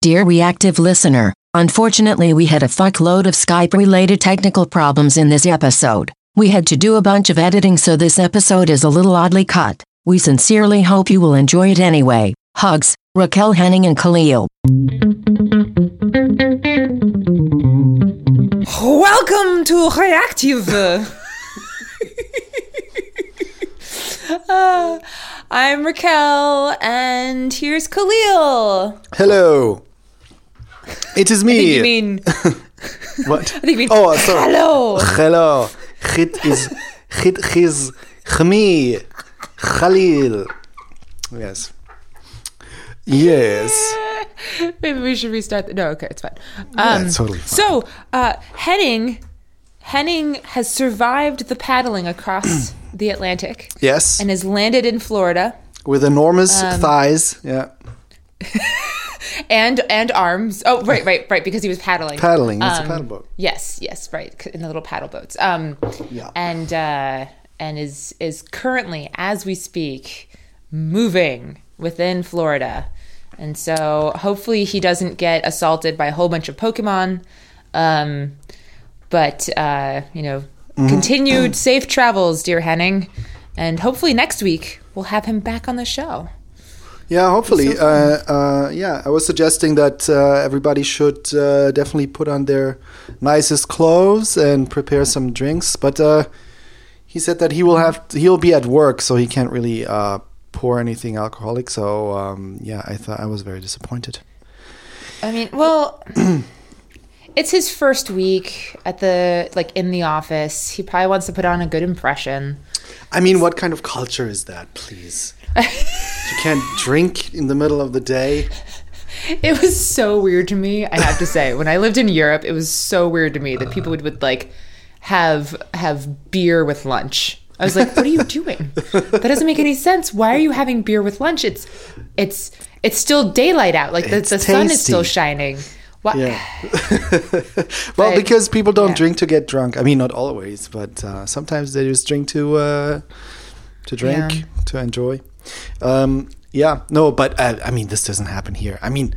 Dear reactive listener, unfortunately, we had a fuckload of Skype related technical problems in this episode. We had to do a bunch of editing, so this episode is a little oddly cut. We sincerely hope you will enjoy it anyway. Hugs, Raquel Henning and Kahlil. Welcome to Reactive. Uh, I'm Raquel, and here's Kahlil. Hello. It is me. I think you me. mean. what? I think you mean. Oh, sorry. Hello. Hello. It is it is me. Kahlil. Yes. Yes. Maybe we should restart. The, no, okay, it's fine. Yeah, Um, it's totally fine. So, uh, Henning, Henning has survived the paddling across the Atlantic Yes. and has landed in Florida, With enormous Um, thighs. Yeah. And and arms. Oh, right, right, right, because he was paddling. Paddling. It's Um, a paddle boat. Yes, yes, right, in the little paddle boats. Um, Yeah. and uh, and is is currently, as we speak, moving within Florida, and so hopefully he doesn't get assaulted by a whole bunch of Pokemon. Um, but uh, you know, Mm-hmm. continued safe travels, dear Henning, and hopefully next week we'll have him back on the show. Yeah, hopefully. uh, uh, yeah, I was suggesting that uh, everybody should uh, definitely put on their nicest clothes and prepare some drinks. But uh, he said that he will have he'll be at work, so he can't really uh, pour anything alcoholic. So um, yeah, I thought I was very disappointed. I mean, well, it's his first week at the like in the office. He probably wants to put on a good impression. I mean, what kind of culture is that, please? you can't drink in the middle of the day. It was so weird to me, I have to say. When I lived in Europe, it was so weird to me that people would, would like have have beer with lunch. I was like, "What are you doing? That doesn't make any sense. Why are you having beer with lunch? It's it's it's still daylight out. Like the, the sun is still shining. Why? Yeah. well, But- because people don't yeah. drink to get drunk. I mean, not always, but uh, sometimes they just drink to uh, to drink Yeah. to enjoy. Um, yeah, no, but uh, I mean, this doesn't happen here. I mean,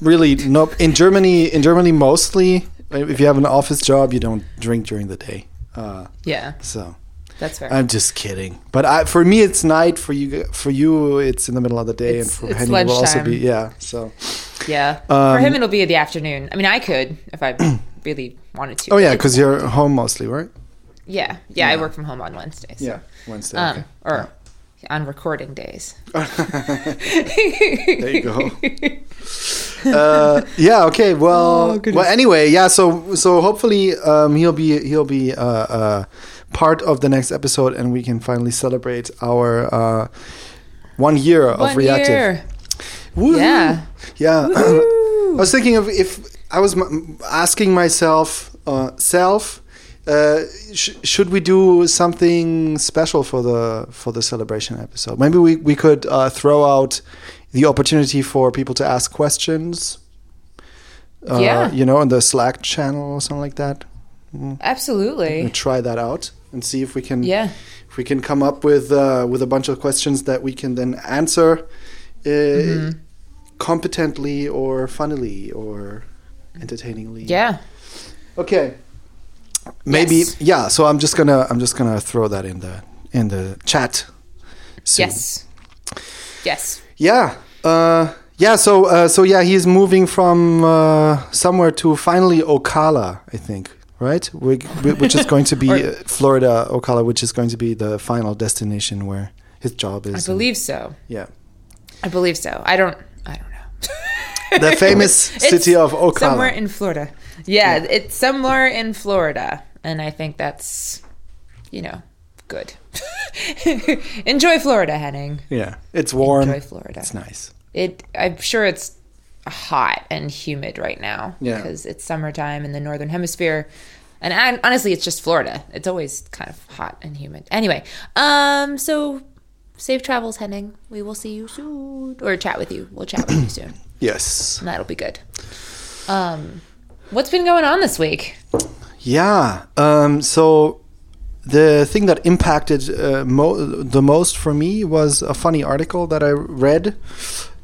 really, no. In Germany, in Germany, mostly, if you have an office job, you don't drink during the day. Uh, Yeah, so that's fair. I'm just kidding. But I, for me, it's night. For you, for you, it's in the middle of the day, It's- and for Henny, it will also be yeah. So. yeah, for um, him it'll be in the afternoon. I mean, I could if I really wanted to. Oh yeah, because you're home mostly, right? yeah, yeah, I work from home on Wednesdays. Yeah. Wednesday. um, okay. or on recording days. There you go. uh, yeah. Okay. Well. well. Anyway. Yeah. So. So hopefully, um, he'll be he'll be uh, uh, part of the next episode, and we can finally celebrate our uh, one year of One reactive. year. Woohoo. Yeah. Yeah. I was thinking of if I was m- asking myself, uh, self, uh, sh- should we do something special for the for the celebration episode? Maybe we we could uh, throw out the opportunity for people to ask questions. Uh, Yeah. You know, in the Slack channel or something like that. Absolutely. And try that out and see if we can Yeah. if we can come up with uh, with a bunch of questions that we can then answer uh, Mm-hmm. competently or funnily or entertainingly. Yeah. Okay. Maybe Yes. yeah. So I'm just gonna I'm just gonna throw that in the in the chat. soon. Yes. Yes. Yeah. Uh, yeah. So uh, so yeah, he's moving from uh, somewhere to finally Ocala, I think. Right, we, we- which is going to be Or- Florida, Ocala, which is going to be the final destination where his job is. I and- believe so. yeah. I believe so. I don't. I don't know. The famous It's city of Ocala. Somewhere in Florida. Yeah, it's somewhere in Florida, and I think that's, you know, good. Enjoy Florida, Henning. yeah, it's warm. Enjoy Florida. It's nice. It. I'm sure it's hot and humid right now Yeah. because it's summertime in the northern hemisphere. And I, honestly, it's just Florida. It's always kind of hot and humid. Anyway, um, so safe travels, Henning. We will see you soon, or chat with you. We'll chat with you soon, Yes. and that'll be good. Um, what's been going on this week? Yeah. Um, so the thing that impacted uh, mo- the most for me was a funny article that I read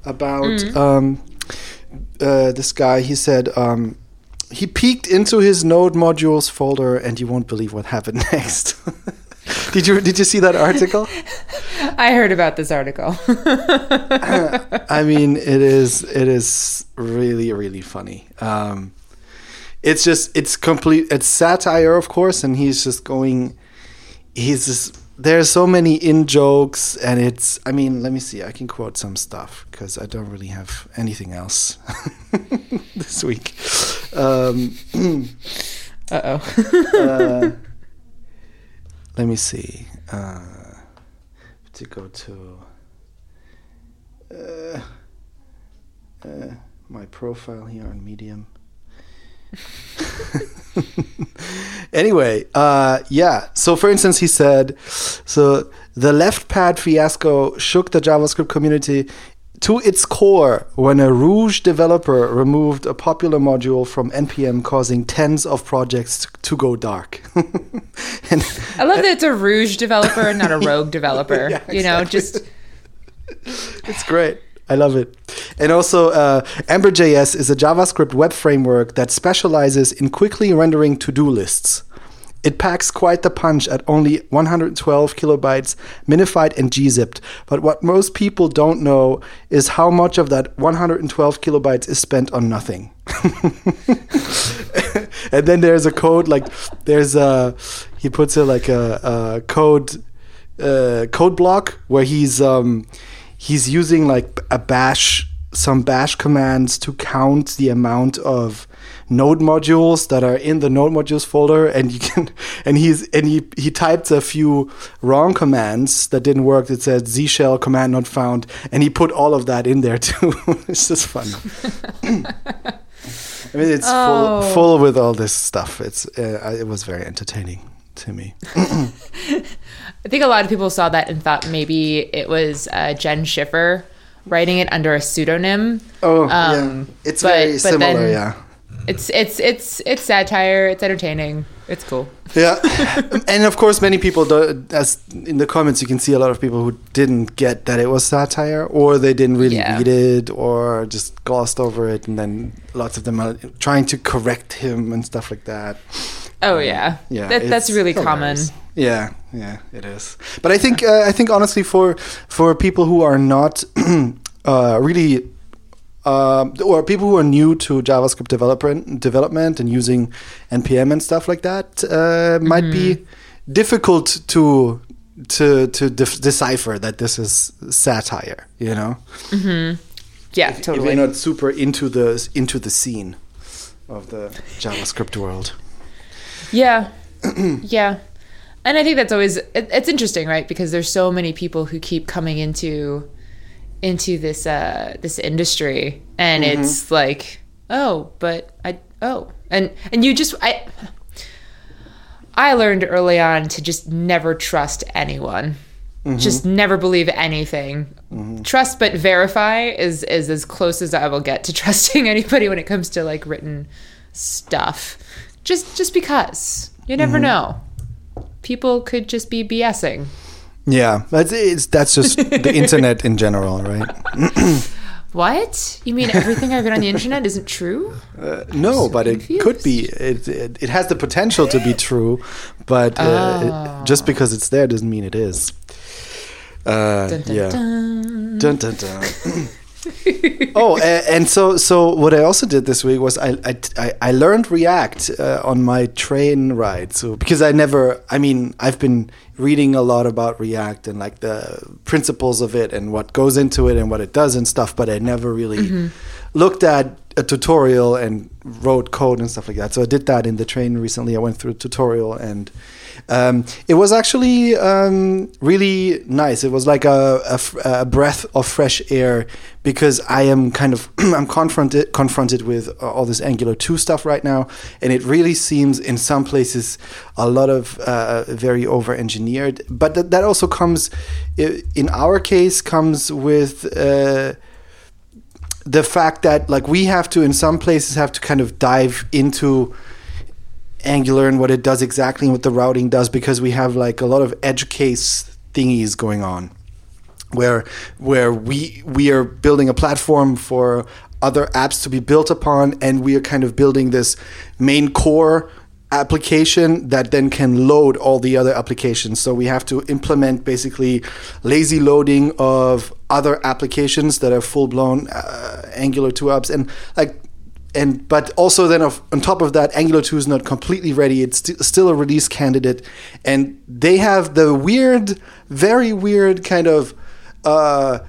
about Mm. um, uh, this guy, he said um, he peeked into his Node modules folder, and you won't believe what happened next. did you did you see that article? I heard about this article. I mean, it is it is really really funny. Um, it's just it's complete. It's satire, of course, and he's just going. He's just there's so many in jokes, and it's. I mean, let me see. I can quote some stuff because I don't really have anything else this week. Um, Uh-oh. uh Let me see. Uh, to go to uh, uh, my profile here on Medium. anyway, uh, yeah. So, for instance, he said, so the left pad fiasco shook the JavaScript community to its core when a Rouge developer removed a popular module from npm, causing tens of projects to go dark. and I love that it's a Rouge developer and not a Rogue developer. Yeah, You know, just it's great. I love it. And also, uh, Ember.js is a JavaScript web framework that specializes in quickly rendering to do lists. It packs quite the punch at only 112 kilobytes, minified and gzipped. But what most people don't know is how much of that 112 kilobytes is spent on nothing. and then there's a code like there's a he puts it like a, a code uh, code block where he's um, he's using like a bash some bash commands to count the amount of node modules that are in the node modules folder and you can and he's and he he typed a few wrong commands that didn't work. It said z shell command not found and he put all of that in there too. It's just fun i mean it's Oh. full full with all this stuff. It's uh, it was very entertaining to me I think a lot of people saw that and thought maybe it was uh, Jenn Schiffer writing it under a pseudonym. oh Um, yeah it's but- very but similar yeah It's it's it's it's satire. It's entertaining. It's cool. Yeah, and of course, many people, do, as in the comments, you can see a lot of people who didn't get that it was satire, or they didn't really Yeah. read it, or just glossed over it, and then lots of them are trying to correct him and stuff like that. Oh yeah, Yeah, That, that's really common. Yeah, yeah, it is. But I think uh, I think honestly, for for people who are not uh, really. Um, or people who are new to JavaScript development, development and using npm and stuff like that uh, might be difficult to to to def- decipher that this is satire. You know, Yeah, if totally. you're not super into the into the scene of the JavaScript world. Yeah, yeah, and I think that's always it, it's interesting, right? Because there's so many people who keep coming into into this uh this industry, and mm-hmm. it's like, oh, but I oh, and and you just I I learned early on to just never trust anyone. Mm-hmm. Just never believe anything. Mm-hmm. Trust but verify is is as close as I will get to trusting anybody when it comes to like written stuff. Just just because. You never know. People could just be BSing. Yeah, that's it's that's just the internet in general, right? What? You mean everything I read on the internet isn't true? Uh, no, but it could be. It, it it has the potential to be true, but uh, it- just because it's there doesn't mean it is. Uh, Dun, dun, yeah. dun. Dun, dun, dun. oh, and so so what I also did this week was I I, I- learned React uh, on my train ride. So because I never, I mean, I've been reading a lot about React and like the principles of it and what goes into it and what it does and stuff, but I never really looked at a tutorial and wrote code and stuff like that. So I did that in the train recently. I went through a tutorial and um, it was actually um, really nice. It was like a breath of fresh air because I am kind of I'm confronted confronted with all this Angular two stuff right now, and it really seems in some places a lot of uh, very over engineered. But th- that also comes, in our case, comes with. Uh, the fact that like we have to in some places have to kind of dive into angular and what it does exactly and what the routing does because we have like a lot of edge case thingies going on where where we we are building a platform for other apps to be built upon, and we are kind of building this main core application that then can load all the other applications. So we have to implement basically lazy loading of other applications that are full blown uh, Angular 2 apps. And like and but also then of, on top of that angular 2 is not completely ready. It's st- still a release candidate. And they have the weird very weird kind of uh,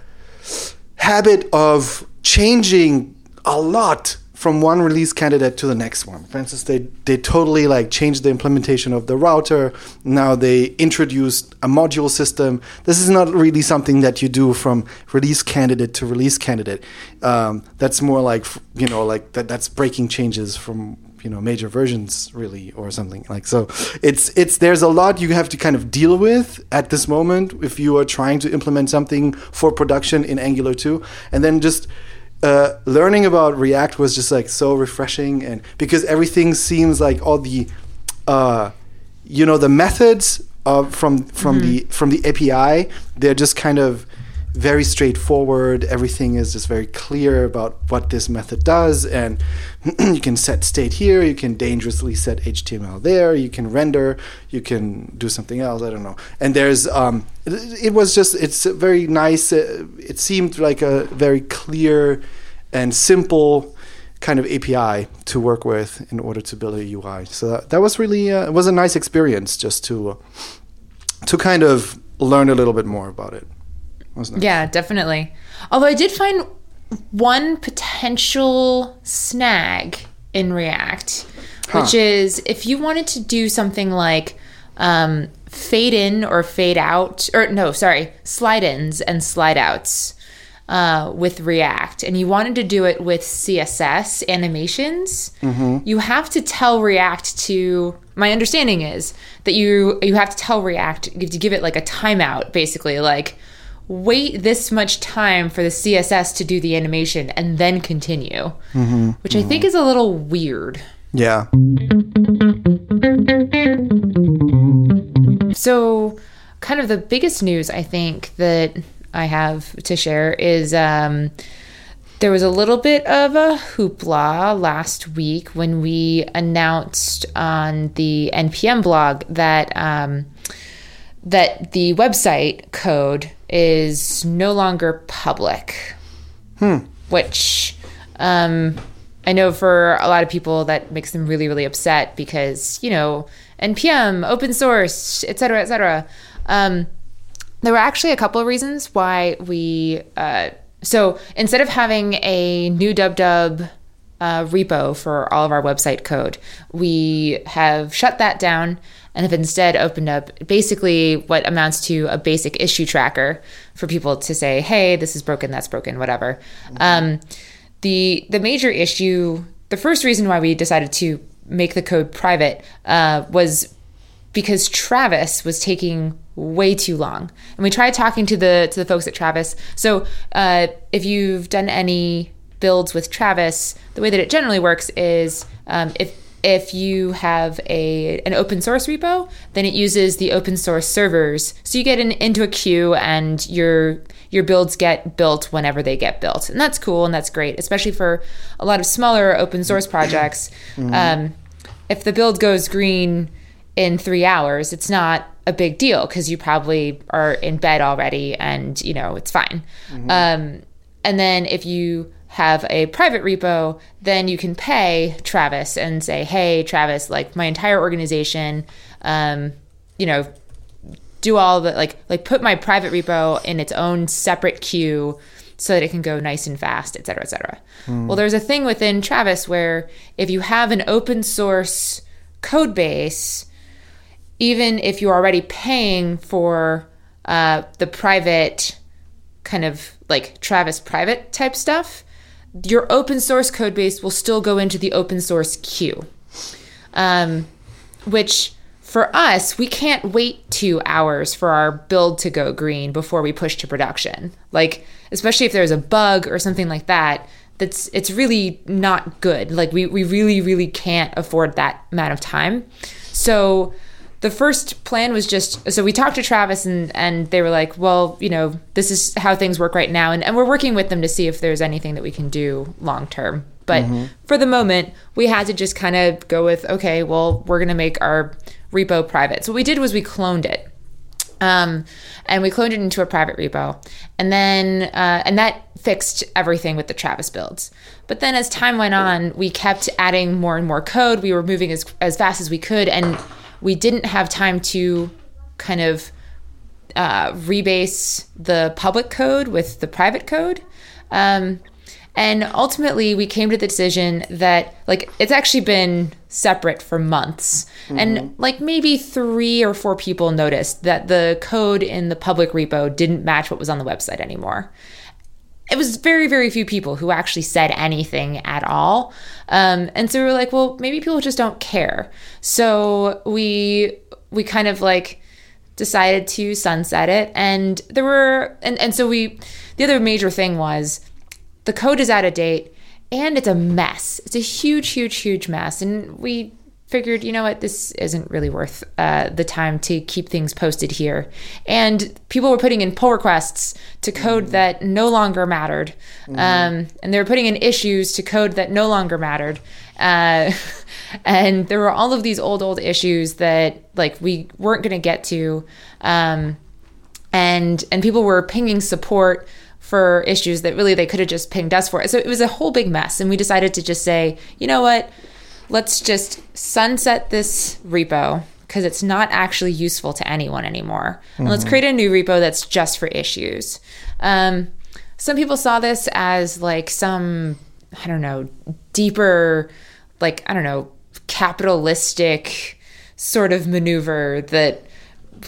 habit of changing a lot from one release candidate to the next one. For instance, they, they totally like changed the implementation of the router. Now they introduced a module system. This is not really something that you do from release candidate to release candidate. Um, that's more like you know like that. That's breaking changes from you know major versions really or something like so it's it's there's a lot you have to kind of deal with at this moment if you are trying to implement something for production in angular 2 and then just uh, learning about React was just like so refreshing, and because everything seems like all the, uh, you know, the methods of from from mm-hmm. the from the API, they're just kind of very straightforward. Everything is just very clear about what this method does, and you can set state here. You can dangerously set HTML there. You can render. You can do something else. I don't know. And there's um, it, was just it's very nice. It seemed like a very clear and simple kind of API to work with in order to build a UI. So that, that was really uh, it was a nice experience just to to kind of learn a little bit more about it. Nice. Yeah, definitely. Although I did find one potential snag in React, huh. which is if you wanted to do something like um, fade in or fade out, or no, sorry, slide ins and slide outs uh, with React and you wanted to do it with CSS animations, mm-hmm. you have to tell React to. My understanding is that you you have to tell React you have to give it like a timeout, basically like wait this much time for the CSS to do the animation and then continue, mm-hmm. which mm-hmm. I think is a little weird. Yeah. So, kind of the biggest news I think that I have to share is um, there was a little bit of a hoopla last week when we announced on the npm blog that um, that the website code is no longer public, hmm. which um, I know for a lot of people that makes them really really upset because you know npm open source etc etc. Um, there were actually a couple of reasons why we. Uh, so instead of having a new dub dub uh, repo for all of our website code, we have shut that down and have instead opened up basically what amounts to a basic issue tracker for people to say, "Hey, this is broken, that's broken, whatever." Mm-hmm. Um, the the major issue, the first reason why we decided to make the code private uh, was because Travis was taking way too long. And we tried talking to the to the folks at Travis. So uh, if you've done any builds with Travis, the way that it generally works is um, if if you have a an open source repo, then it uses the open source servers. So you get in, into a queue and your your builds get built whenever they get built, and that's cool and that's great, especially for a lot of smaller open source projects. Mm-hmm. Um, if the build goes green in three hours, it's not a big deal because you probably are in bed already and you know it's fine. Mm-hmm. Um, and then if you have a private repo, then you can pay Travis and say, "Hey, Travis, like my entire organization, um, you know, do all the like like put my private repo in its own separate queue." so that it can go nice and fast, et cetera, et cetera. Mm. Well, there's a thing within Travis where if you have an open source code base, even if you're already paying for uh, the private kind of like Travis private type stuff, your open source code base will still go into the open source queue. Um, which for us, we can't wait two hours for our build to go green before we push to production. Like, especially if there's a bug or something like that, that's it's really not good. Like we, we really, really can't afford that amount of time. So the first plan was just so we talked to Travis and and they were like, well, you know, this is how things work right now, and, and we're working with them to see if there's anything that we can do long term. But for the moment, we had to just kind of go with, okay, well, we're gonna make our repo private. So what we did was we cloned it. Um, and we cloned it into a private repo, and then uh, and that fixed everything with the Travis builds. But then as time went on, we kept adding more and more code. We were moving as as fast as we could, and we didn't have time to kind of uh, rebase the public code with the private code. Um, and ultimately, we came to the decision that, like, it's actually been separate for months. And, like, maybe three or four people noticed that the code in the public repo didn't match what was on the website anymore. It was very, very few people who actually said anything at all. Um, and so we were like, well, maybe people just don't care. So we we kind of like decided to sunset it. And there were and, and so we the other major thing was the code is out of date and it's a mess. It's a huge huge huge mess. And we figured you know what this isn't really worth uh, the time to keep things posted here. And people were putting in pull requests to code that no longer mattered. Um, and they were putting in issues to code that no longer mattered. Uh, and there were all of these old old issues that like we weren't going to get to. Um, and and people were pinging support for issues that really they could have just pinged us for. So it was a whole big mess and we decided to just say you know what let's just sunset this repo because it's not actually useful to anyone anymore. And let's create a new repo that's just for issues. Um, some people saw this as like some i don't know deeper like i don't know capitalistic sort of maneuver that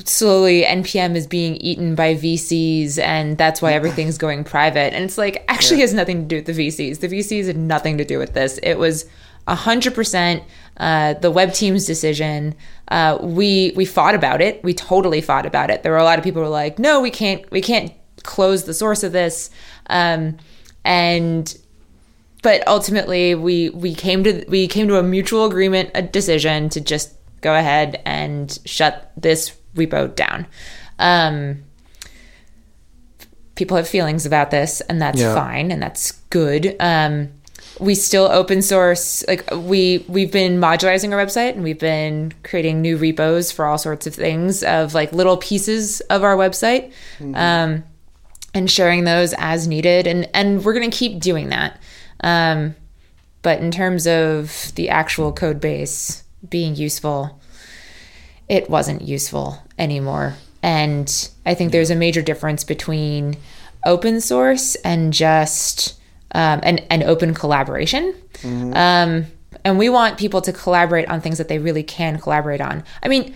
slowly npm is being eaten by vcs and that's why everything's going private. And it's like actually has nothing to do with the vcs the vcs had nothing to do with this. It was 100% uh, the web team's decision. Uh, we we fought about it. We totally fought about it. There were a lot of people who were like no we can't we can't close the source of this. Um, and but ultimately we we came to we came to a mutual agreement a decision to just go ahead and shut this repo down. Um, people have feelings about this and that's Yeah. fine and that's good. Um, we still open source like we we've been modularizing our website and we've been creating new repos for all sorts of things of like little pieces of our website um, and sharing those as needed. And and we're going to keep doing that. Um, but in terms of the actual code base being useful it wasn't useful anymore. And i think there's a major difference between open source and just um, and, and open collaboration. Um, and we want people to collaborate on things that they really can collaborate on. I mean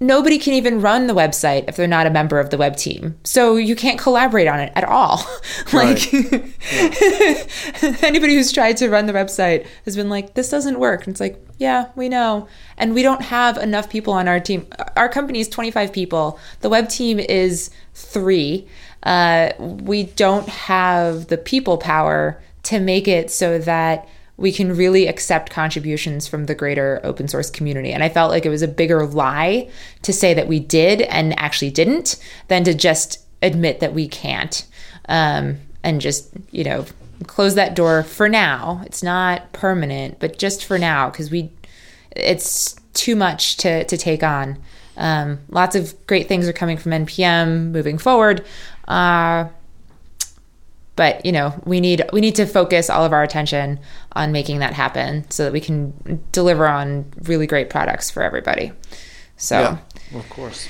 nobody can even run the website if they're not a member of the web team. So you can't collaborate on it at all. Like anybody who's tried to run the website has been like this doesn't work. And it's like yeah we know. And we don't have enough people on our team. Our company is 25 people. The web team is three uh, we don't have the people power to make it so that we can really accept contributions from the greater open source community. And I felt like it was a bigger lie to say that we did and actually didn't than to just admit that we can't um, and just, you know, close that door for now. It's not permanent, but just for now, because we, it's too much to, to take on. Um, lots of great things are coming from NPM moving forward. Uh, but you know we need we need to focus all of our attention on making that happen so that we can deliver on really great products for everybody so Yeah, of course.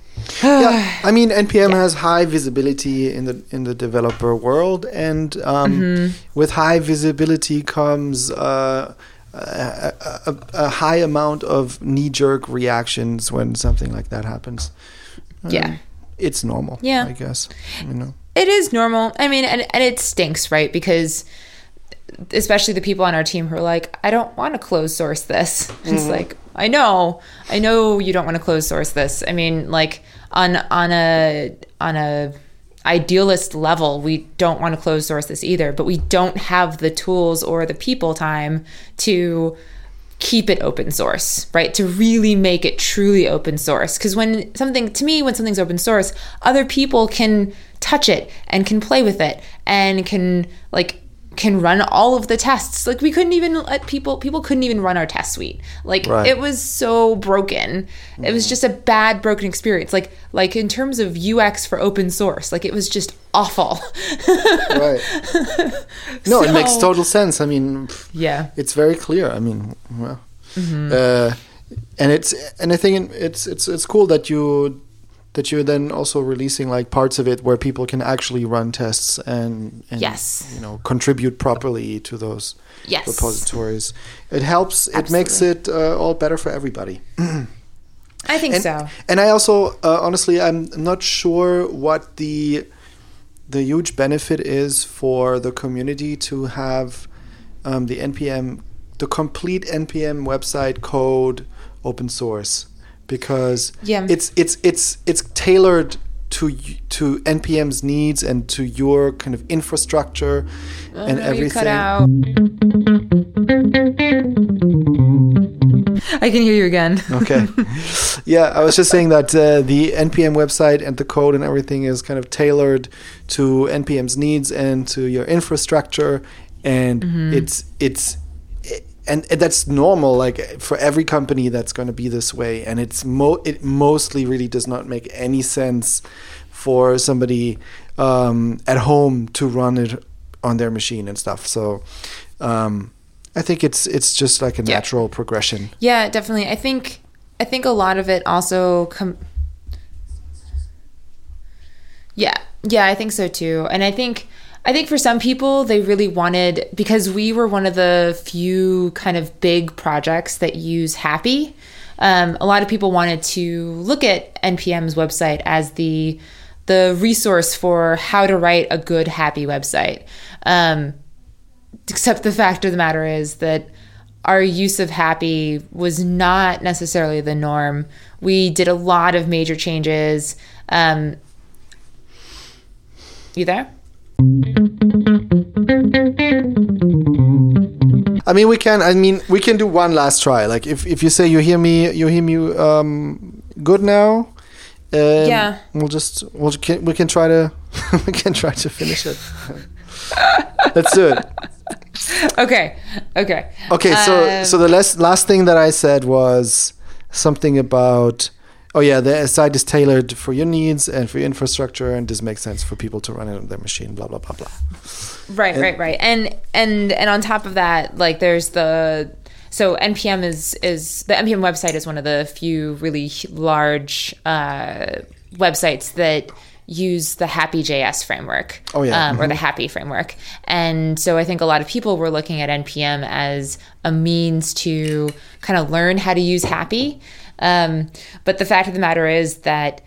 yeah, I mean NPM has high visibility in the in the developer world, and um, Mm-hmm. with high visibility comes uh, a, a, a high amount of knee jerk reactions when something like that happens. Um, Yeah. It's normal. Yeah. I guess you know. it is normal i mean and, and it stinks right because especially the people on our team who are like i don't want to close source this it's mm-hmm. like i know i know you don't want to close source this i mean like on on a on a idealist level we don't want to close source this either but we don't have the tools or the people time to keep it open source, right? To really make it truly open source. Because when something, to me, when something's open source, other people can touch it and can play with it and can like can run all of the tests. Like we couldn't even let people people couldn't even run our test suite. Like Right. it was so broken. It was just a bad broken experience. Like like in terms of UX for open source, like it was just awful. right. No, it makes total sense. I mean, yeah. it's very clear. I mean, well, uh, and it's and I think it's it's it's cool that you that you're then also releasing like parts of it where people can actually run tests and, and Yes. you know contribute properly to those Yes. repositories. It helps. It makes it uh, all better for everybody. I think And, so. and I also uh, honestly I'm not sure what the the huge benefit is for the community to have um, the npm the complete npm website code open source because Yeah. it's it's it's it's tailored to to npm's needs and to your kind of infrastructure and Oh, everything You cut out. I can hear you again. okay yeah i was just saying that uh, the npm website and the code and everything is kind of tailored to npm's needs and to your infrastructure and it's it's and, that's normal like for every company that's going to be this way and it's mo- it mostly really does not make any sense for somebody um, at home to run it on their machine and stuff so um, i think it's it's just like a Yeah. natural progression Yeah, definitely. I think I think a lot of it also com- Yeah. Yeah, I think so too. And I think I think for some people they really wanted because we were one of the few kind of big projects that use hapi. Um, a lot of people wanted to look at NPM's website as the the resource for how to write a good hapi website. Um, except the fact of the matter is that our use of hapi was not necessarily the norm we did a lot of major changes um, you there I mean, we can. I mean, we can do one last try. Like, if, if you say you hear me, you hear me um, good now. Um, Yeah. We'll just we'll can, we can try to we can try to finish it. Let's do it. okay okay Okay. So Um, so the last last thing that I said was something about. Oh yeah, the site is tailored for your needs and for your infrastructure, and this makes sense for people to run it on their machine. Blah blah blah blah. right right right and and and on top of that like there's the so npm is is the npm website is one of the few really large uh, websites that use the hapi js framework Oh, yeah. um, or the hapi framework and so i think a lot of people were looking at npm as a means to kind of learn how to use hapi um, but the fact of the matter is that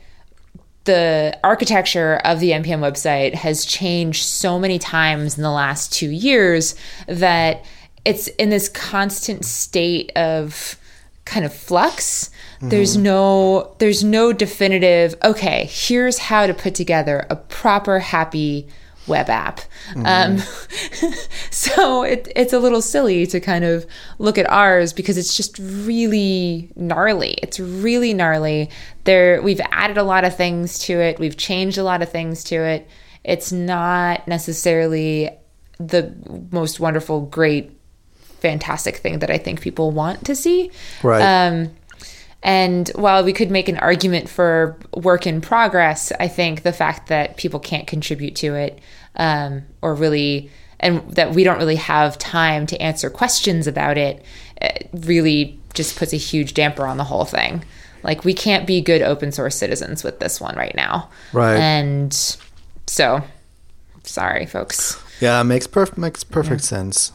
the architecture of the npm website has changed so many times in the last two years that it's in this constant state of kind of flux. There's no there's no definitive okay here's how to put together a proper hapi web app. Um, so it, it's a little silly to kind of look at ours because it's just really gnarly. It's really gnarly. There we've added a lot of things to it. We've changed a lot of things to it. It's not necessarily the most wonderful great fantastic thing that i think people want to see. Right. um, and while we could make an argument for work in progress, I think the fact that people can't contribute to it um, or really, and that we don't really have time to answer questions about it, uh, really just puts a huge damper on the whole thing. Like, we can't be good open source citizens with this one right now. Right. And so, sorry, folks. Yeah, it makes perf- makes perfect sense.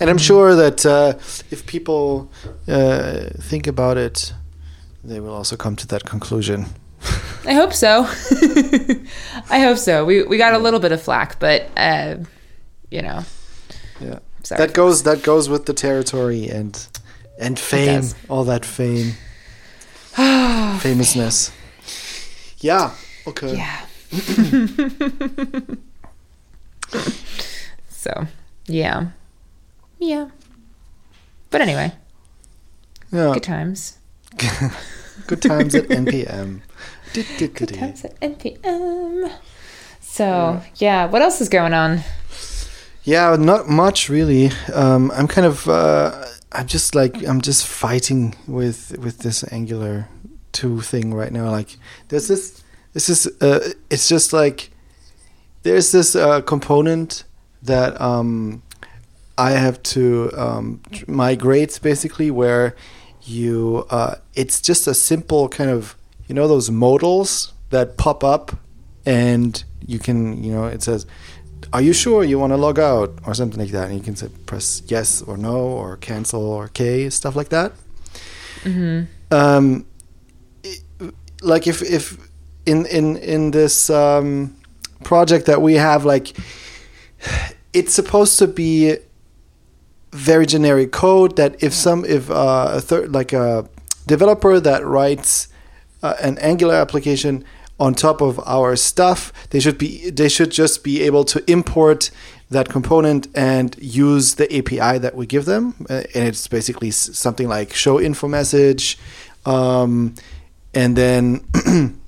And I'm sure that uh, if people uh, think about it, they will also come to that conclusion. I hope so. I hope so. We, we got a little bit of flack, but, uh, you know. Yeah, Sorry. that goes that goes with the territory and and fame, all that fame, famousness. Yeah. Okay. Yeah. so, yeah. Yeah. But anyway, Yeah. Good times. Good times at NPM. Good times at NPM. So yeah, what else is going on? Yeah, not much really. Um, I'm kind of, uh, I'm just like, I'm just fighting with with this Angular two thing right now. Like, there's this, this is, uh, it's just like, there's this uh, component that um, I have to um, basically, where you, uh, it's just a simple kind of, you know, those modals that pop up, and you can, you know, it says are you sure you want to log out? or something like that. And you can say press yes or no or cancel or k stuff like that. Um, i- like if if in in in this um, project that we have like it's supposed to be very generic code that if some if uh, a third like a developer that writes uh, an Angular application on top of our stuff, they should be they should just be able to import that component and use the API that we give them, uh, and it's basically something like show info message, um, and then.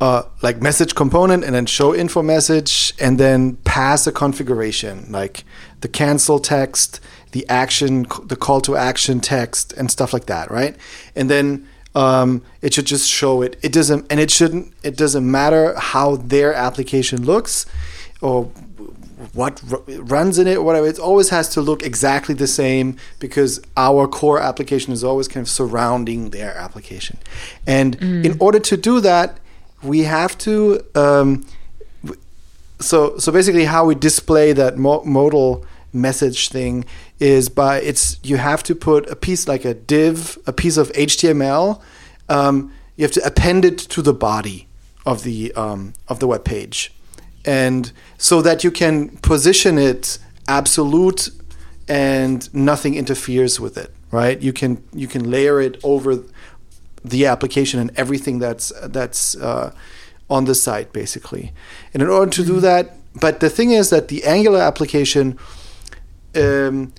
Uh, like message component and then show info message and then pass a configuration like the cancel text the action the call to action text and stuff like that right and then um, it should just show it it doesn't and it shouldn't it doesn't matter how their application looks or what r- runs in it, or whatever. It always has to look exactly the same because our core application is always kind of surrounding their application. And in order to do that, we have to. Um, so so basically, how we display that mo- modal message thing is by it's you have to put a piece like a div, a piece of HTML. Um, you have to append it to the body of the um, of the web page and so that you can position it absolute and nothing interferes with it right you can you can layer it over the application and everything that's that's uh, on the site basically and in order to do that but the thing is that the angular application um,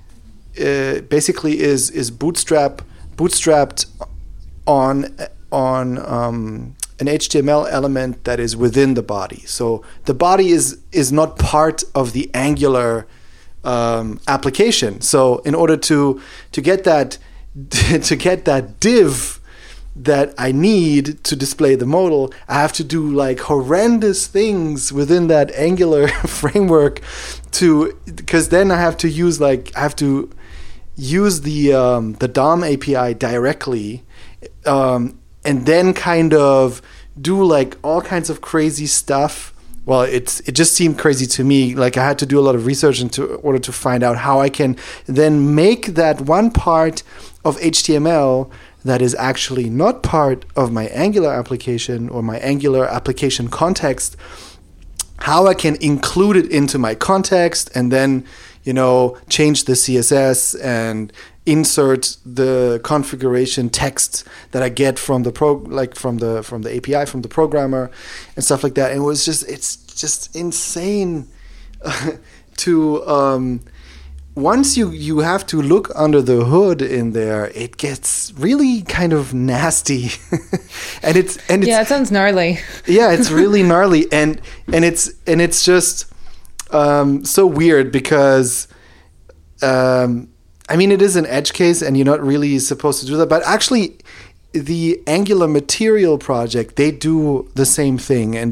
uh, basically is is bootstrap bootstrapped on on um, an HTML element that is within the body. So the body is is not part of the Angular um, application. So in order to to get that to get that div that I need to display the modal, I have to do like horrendous things within that Angular framework to because then I have to use like I have to use the um, the DOM API directly, um, and then kind of do like all kinds of crazy stuff. Well, it's it just seemed crazy to me. Like I had to do a lot of research into order to find out how I can then make that one part of HTML that is actually not part of my Angular application or my Angular application context how I can include it into my context and then, you know, change the CSS and insert the configuration text that I get from the pro like from the from the API from the programmer and stuff like that. And it was just it's just insane to um once you you have to look under the hood in there, it gets really kind of nasty, and it's and it's Yeah, it sounds gnarly. yeah it's really gnarly. And and it's and it's just um, so weird because um, i mean it is an edge case and you're not really supposed to do that. But actually the angular material project they do the same thing. And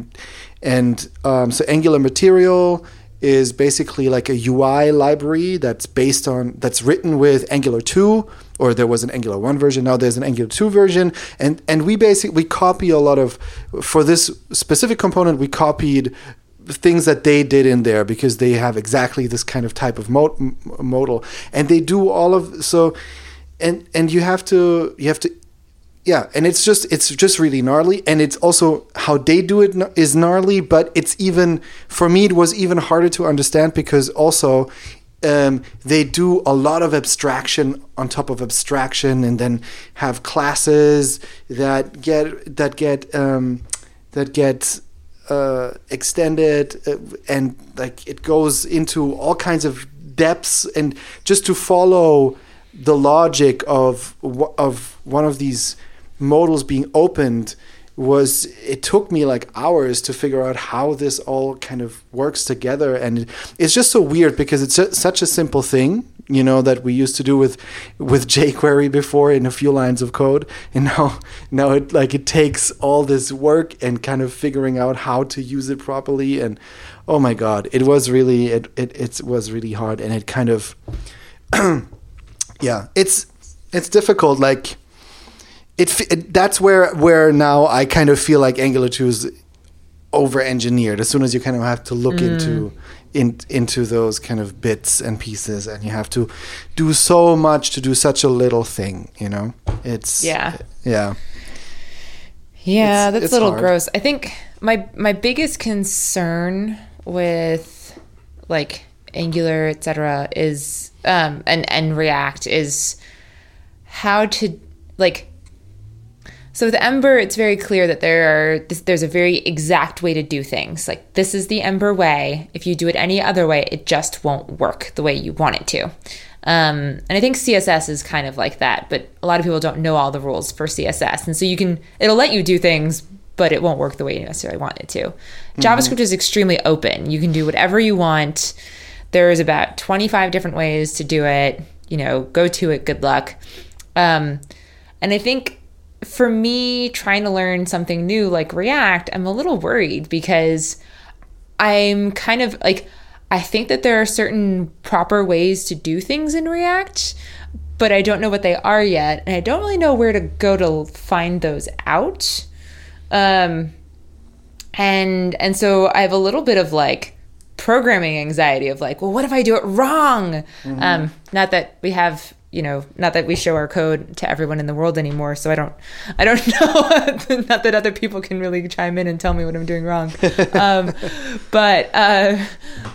and um, so angular material is basically like a ui library that's based on that's written with angular 2 or there was an angular 1 version now there's an angular 2 version. And and we basically we copy a lot of for this specific component we copied things that they did in there because they have exactly this kind of type of mo- m- modal and they do all of so and and you have to you have to yeah and it's just it's just really gnarly and it's also how they do it gn- gnarly but it's even for me it was even harder to understand because also um, they do a lot of abstraction on top of abstraction and then have classes that get that get um, that get uh, extended uh, and like it goes into all kinds of depths and just to follow the logic of of one of these modals being opened was it took me like hours to figure out how this all kind of works together. And it's just so weird because it's such a simple thing you know that we used to do with with jQuery before in a few lines of code. And now now it like it takes all this work and kind of figuring out how to use it properly. And oh my god it was really it it, it was really hard. And it kind of yeah it's it's difficult. Like it, it, that's where where now I kind of feel like Angular 2 is over engineered as soon as you kind of have to look mm. into in, into those kind of bits and pieces and you have to do so much to do such a little thing you know it's yeah yeah yeah it's, that's it's a little hard. gross i think my my biggest concern with like angular etc is um and and react is how to like so with Ember, it's very clear that there are this, there's a very exact way to do things. Like this is the Ember way. If you do it any other way, it just won't work the way you want it to. Um, and I think CSS is kind of like that, but a lot of people don't know all the rules for CSS, and so you can it'll let you do things, but it won't work the way you necessarily want it to. Mm-hmm. JavaScript is extremely open. You can do whatever you want. There's about 25 different ways to do it. You know, go to it. Good luck. Um, and I think for me, trying to learn something new like React, I'm a little worried because I'm kind of like, I think that there are certain proper ways to do things in React, but I don't know what they are yet. And I don't really know where to go to find those out. Um, and and so I have a little bit of like programming anxiety of like, well, what if I do it wrong? Mm-hmm. Um, not that we have you know, not that we show our code to everyone in the world anymore, so I don't, I don't know. not that other people can really chime in and tell me what I'm doing wrong, um, but, uh,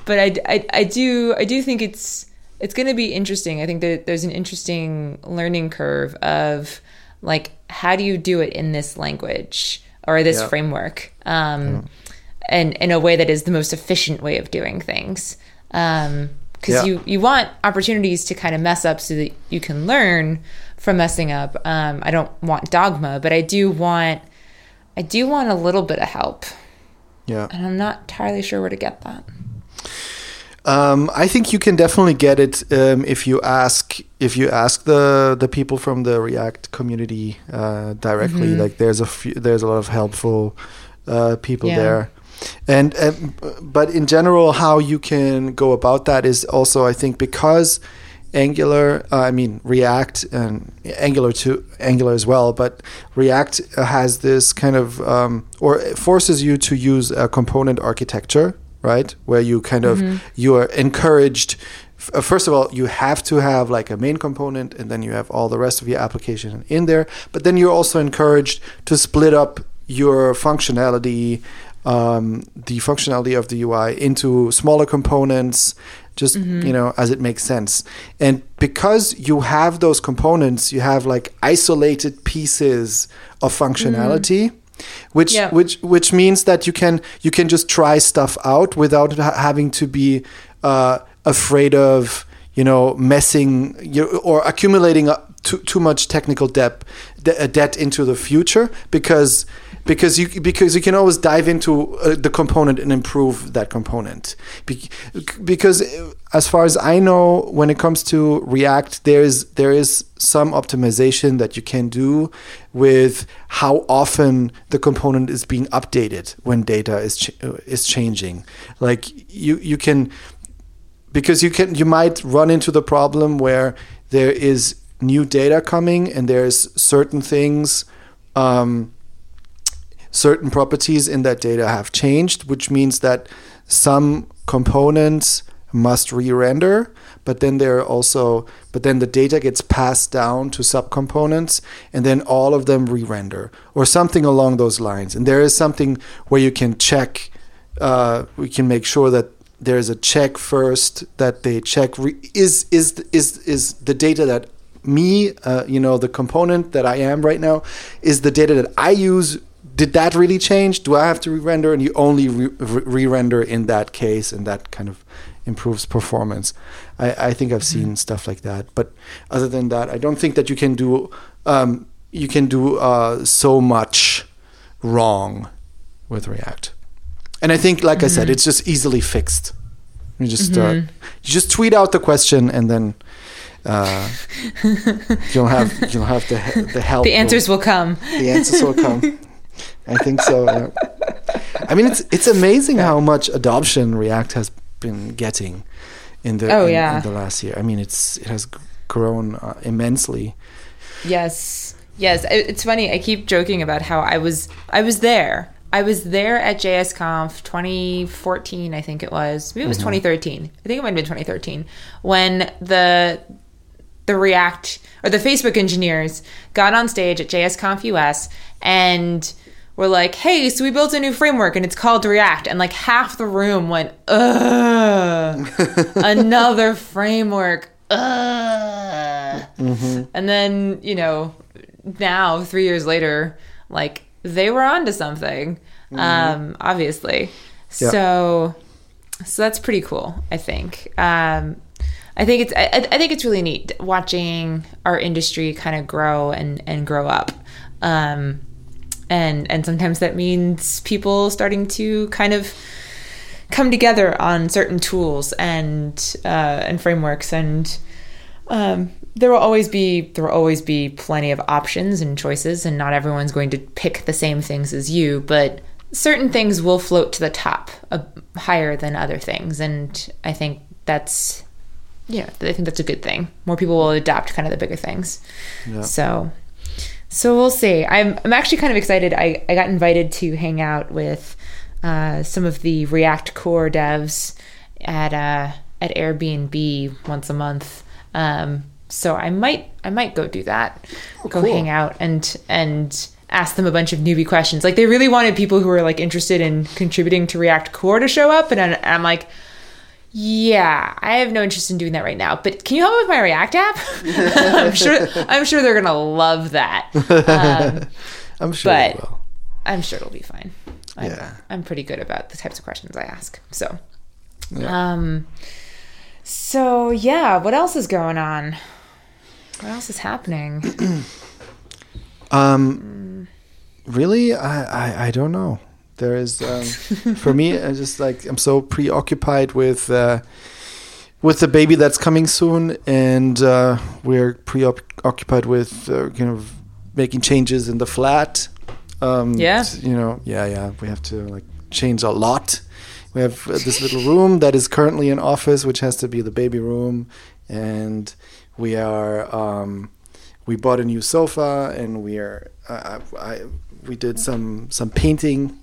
but I, I, I do, I do think it's, it's going to be interesting. I think that there's an interesting learning curve of like, how do you do it in this language or this yeah. framework, um, yeah. and in a way that is the most efficient way of doing things. Um, because yeah. you you want opportunities to kind of mess up so that you can learn from messing up. Um, I don't want dogma, but I do want I do want a little bit of help. Yeah, and I'm not entirely sure where to get that. Um, I think you can definitely get it um, if you ask if you ask the the people from the React community uh, directly. Mm-hmm. Like there's a few, there's a lot of helpful uh, people yeah. there. And, and but in general, how you can go about that is also, I think, because Angular, uh, I mean React and Angular to Angular as well, but React has this kind of um, or forces you to use a component architecture, right? Where you kind of mm-hmm. you are encouraged. Uh, first of all, you have to have like a main component, and then you have all the rest of your application in there. But then you're also encouraged to split up your functionality um, the functionality of the UI into smaller components, just mm-hmm. you know as it makes sense. And because you have those components, you have like isolated pieces of functionality. Mm. Which yeah. which which means that you can you can just try stuff out without ha- having to be uh, afraid of you know messing or accumulating too, too much technical debt debt into the future because because you because you can always dive into uh, the component and improve that component. Be- because uh, as far as I know when it comes to React there is there is some optimization that you can do with how often the component is being updated when data is ch- uh, is changing. Like you you can because you can you might run into the problem where there is new data coming and there's certain things um, certain properties in that data have changed, which means that some components must re-render but then there are also but then the data gets passed down to subcomponents and then all of them re-render or something along those lines. And there is something where you can check uh, we can make sure that there's a check first that they check re- is is is is the data that me uh, you know the component that i am right now is the data that i use did that really change? Do I have to re-render? And you only re-render in that case, and that kind of improves performance. I, I think I've seen stuff like that, but other than that, I don't think that you can do um, you can do uh, so much wrong with React. And I think, like I said, it's just easily fixed. You just uh, you just tweet out the question, and then uh, you'll have you'll have the the help. The answers will come. the answers will come. I think so. Yeah. I mean, it's it's amazing how much adoption React has been getting in the Oh, in, yeah. in the last year. I mean, it's it has grown uh, immensely. Yes. Yes. It- It's funny. I keep joking about how I was I was there. I was there at JSConf 2014, I think it was. Maybe it was mm-hmm. 2013. I think it might have been 2013 when the the React or the Facebook engineers got on stage at JSConf US and were like, "Hey, so we built a new framework and it's called React." And like half the room went, "Ugh, another framework." Ugh. Mm-hmm. And then, you know, now 3 years later, like they were onto something. Um obviously. Yeah. So so that's pretty cool, I think. Um, I think it's I, I think it's really neat watching our industry kind of grow and and grow up. Um, and and sometimes that means people starting to kind of come together on certain tools and uh, and frameworks and um, there will always be there will always be plenty of options and choices and not everyone's going to pick the same things as you but certain things will float to the top uh, higher than other things and i think that's yeah i think that's a good thing. More people will adopt kind of the bigger things. So so we'll see. I'm, I'm actually kind of excited. I, I got invited to hang out with uh, some of the react core devs at uh, at airbnb once a month. Um, so i might i might go do that go cool. hang out and and ask them a bunch of newbie questions like they really wanted people who were like interested in contributing to react core to show up and I'm- i'm like yeah, I have no interest in doing that right now. But can you help me with my React app? I'm sure. I'm sure they're gonna love that. Um, I'm sure they But- will. I'm sure it'll be fine. I'm, Yeah. I'm pretty good about the types of questions I ask. So, Yeah. um, so yeah, what else is going on? What else is happening? Um, really, I, I I don't know. There is um, for me. I just like I'm so preoccupied with uh, with the baby that's coming soon, and uh, we're preoccupied with uh, you know making changes in the flat. Um, Yeah. you know, yeah, yeah. We have to like change a lot. We have uh, this little room that is currently an office, which has to be the baby room, and we are. Um, we bought a new sofa and we are uh, I, we did some some painting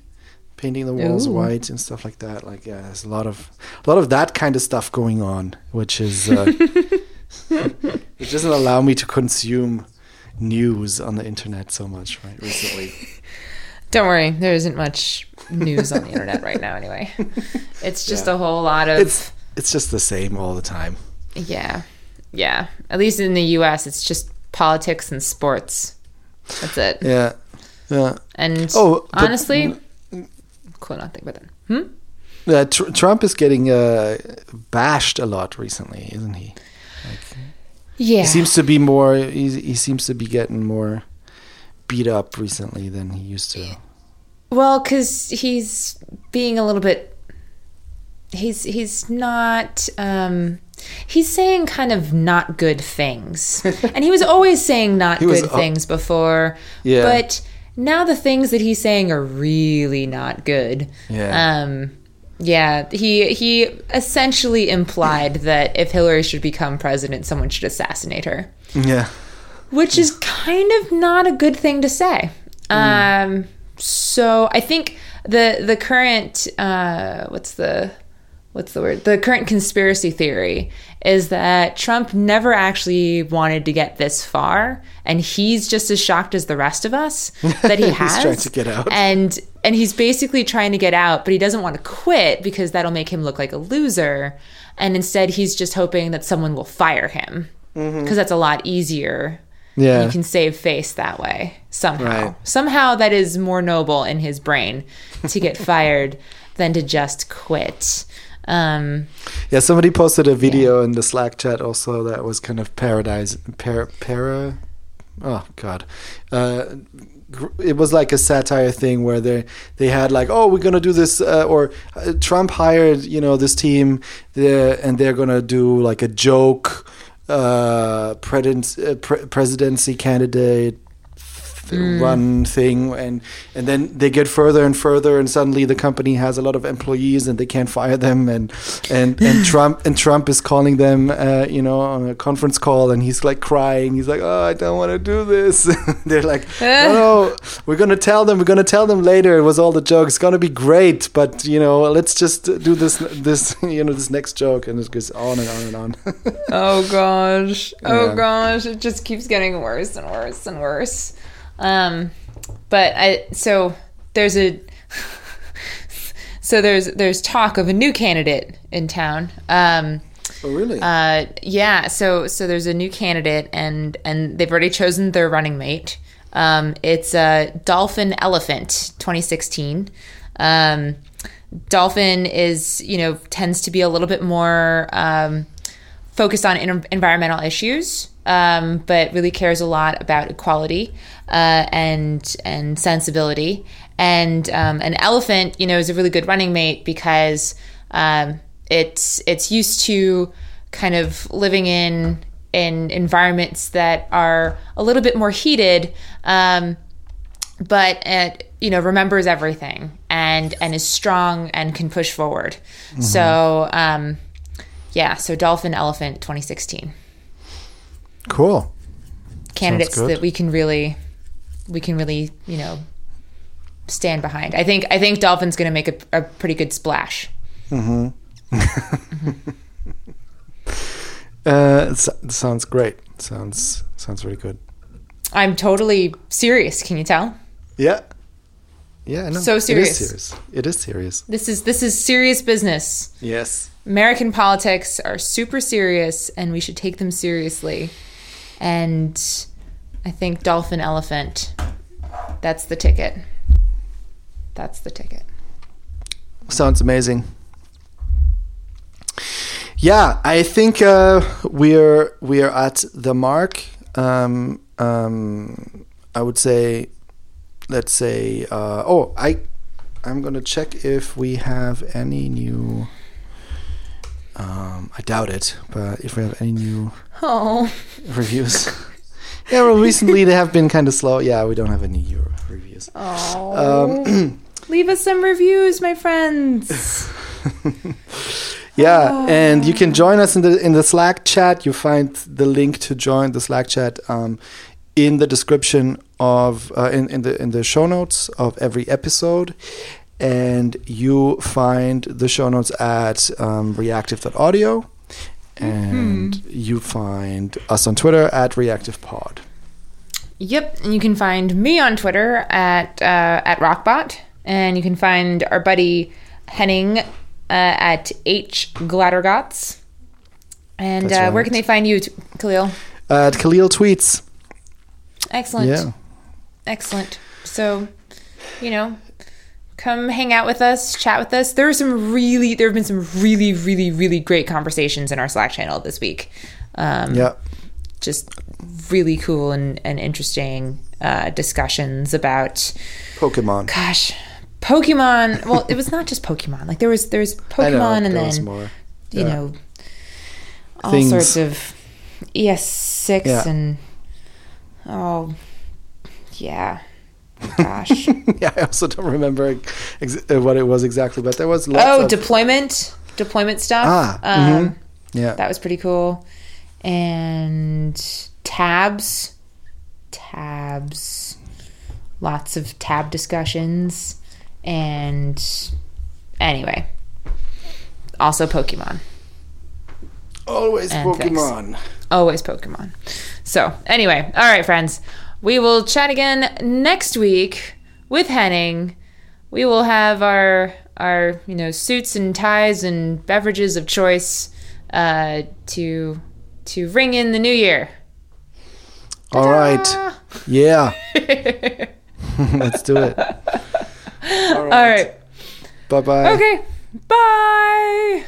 painting the walls Ooh. white and stuff like that like yeah there's a lot of a lot of that kind of stuff going on which is uh, it doesn't allow me to consume news on the internet so much right recently Don't worry, there isn't much news on the internet right now. Anyway, it's just Yeah. a whole lot of it's it's just the same all the time Yeah. Yeah. At least in the US it's just politics and sports. That's it. yeah yeah And Oh, honestly cool nothing but then. Hmm? yeah tr- Trump is getting uh, bashed a lot recently isn't he Yeah. He seems to be more. He, he seems to be getting more beat up recently than he used to. well, cuz he's being a little bit he's he's not um he's saying kind of not good things. and he was always saying not was good al- things before. Yeah. But now the things that he's saying are really not good. Yeah. Um, yeah, he he essentially implied that if Hillary should become president, someone should assassinate her, Yeah. which is kind of not a good thing to say. Um, so I think the the current uh, what's the what's the word? The current conspiracy theory is that Trump never actually wanted to get this far, and he's just as shocked as the rest of us that he He's has. trying to get out. and and he's basically trying to get out, but he doesn't want to quit because that'll make him look like a loser. And instead, he's just hoping that someone will fire him because that's a lot easier. Mm-hmm. Yeah. You can save face that way somehow. Right. Somehow that is more noble in his brain to get fired than to just quit. Um, Yeah, somebody posted a video in the Slack chat also that was kind of paradise para para oh god. Uh it was like a satire thing where they they had like oh we're gonna do this uh, or uh, Trump hired you know this team and they're gonna do like a joke uh, uh pre- presidency candidate th- run thing and and then they get further and further and suddenly the company has a lot of employees and they can't fire them and and and Trump and Trump is calling them uh, you know on a conference call and he's like crying he's like oh I don't want to do this they're like no, no we're gonna tell them we're gonna tell them later it was all the joke it's gonna be great but you know let's just do this this you know this next joke and it goes on and on and on oh gosh. Oh Yeah. gosh. It just keeps getting worse and worse and worse. Um, but I so there's a so there's there's talk of a new candidate in town. Um, oh really uh, yeah, so so there's a new candidate, and and they've already chosen their running mate. Um, it's uh, Dolphin Elephant 2016. Um, Dolphin is you know tends to be a little bit more um, focused on en- environmental issues, um, but really cares a lot about equality uh, and and sensibility. And um, an elephant, you know, is a really good running mate because um, it's it's used to kind of living in in environments that are a little bit more heated. Um, but it you know remembers everything and and is strong and can push forward so um yeah so dolphin elephant 2016 cool candidates that we can really we can really you know stand behind i think i think dolphin's going to make a, a pretty good splash uh it s- sounds great sounds sounds really good i'm totally serious can you tell Yeah. Yeah, know. So serious. is serious. It is serious. this is this is serious business Yes. American politics are super serious and we should take them seriously. And I think dolphin elephant that's the ticket. That's the ticket. Sounds amazing. Yeah, I think uh, we're we're at the mark. Um, um, I would say, let's say. Uh, oh, I I'm gonna check if we have any new. Um, I doubt it, but if we have any new Oh. reviews. yeah, well, recently they have been kind of slow. Yeah, we don't have any new reviews. Oh. Um, Leave us some reviews, my friends. Yeah, and you can join us in the in the Slack chat. You find the link to join the Slack chat um, in the description of uh, in in the in the show notes of every episode, and you find the show notes at um, reactive.audio, and you find us on Twitter at reactivepod. Yep, and you can find me on Twitter at uh, at Rockbot, and you can find our buddy Henning uh, at H Glattergotz. And uh, where can they find you, t- Kahlil? At Kahlil tweets. Excellent, Yeah. excellent. So, you know, come hang out with us, chat with us. There are some really, there have been some really, really, really great conversations in our Slack channel this week. Um, Yeah. just really cool and, and interesting uh, discussions about Pokemon. gosh pokemon well it was not just pokemon like there was there's I know, pokemon and there was then more. you Yeah. know all Things. sorts of es6 Yeah. and oh yeah gosh. Yeah, I also don't remember ex- uh, what it was exactly, but there was lots oh of deployment deployment stuff? Ah, um, mhm. yeah. that was pretty cool. And tabs. Tabs. Lots of tab discussions. And anyway. Also pokemon. Always And. Pokemon. always pokemon. So anyway. All right friends we will chat again next week with henning we will have our our you know suits and ties and beverages of choice uh, to to ring in the new year All right. Yeah. Let's do it. all right Bye bye. okay bye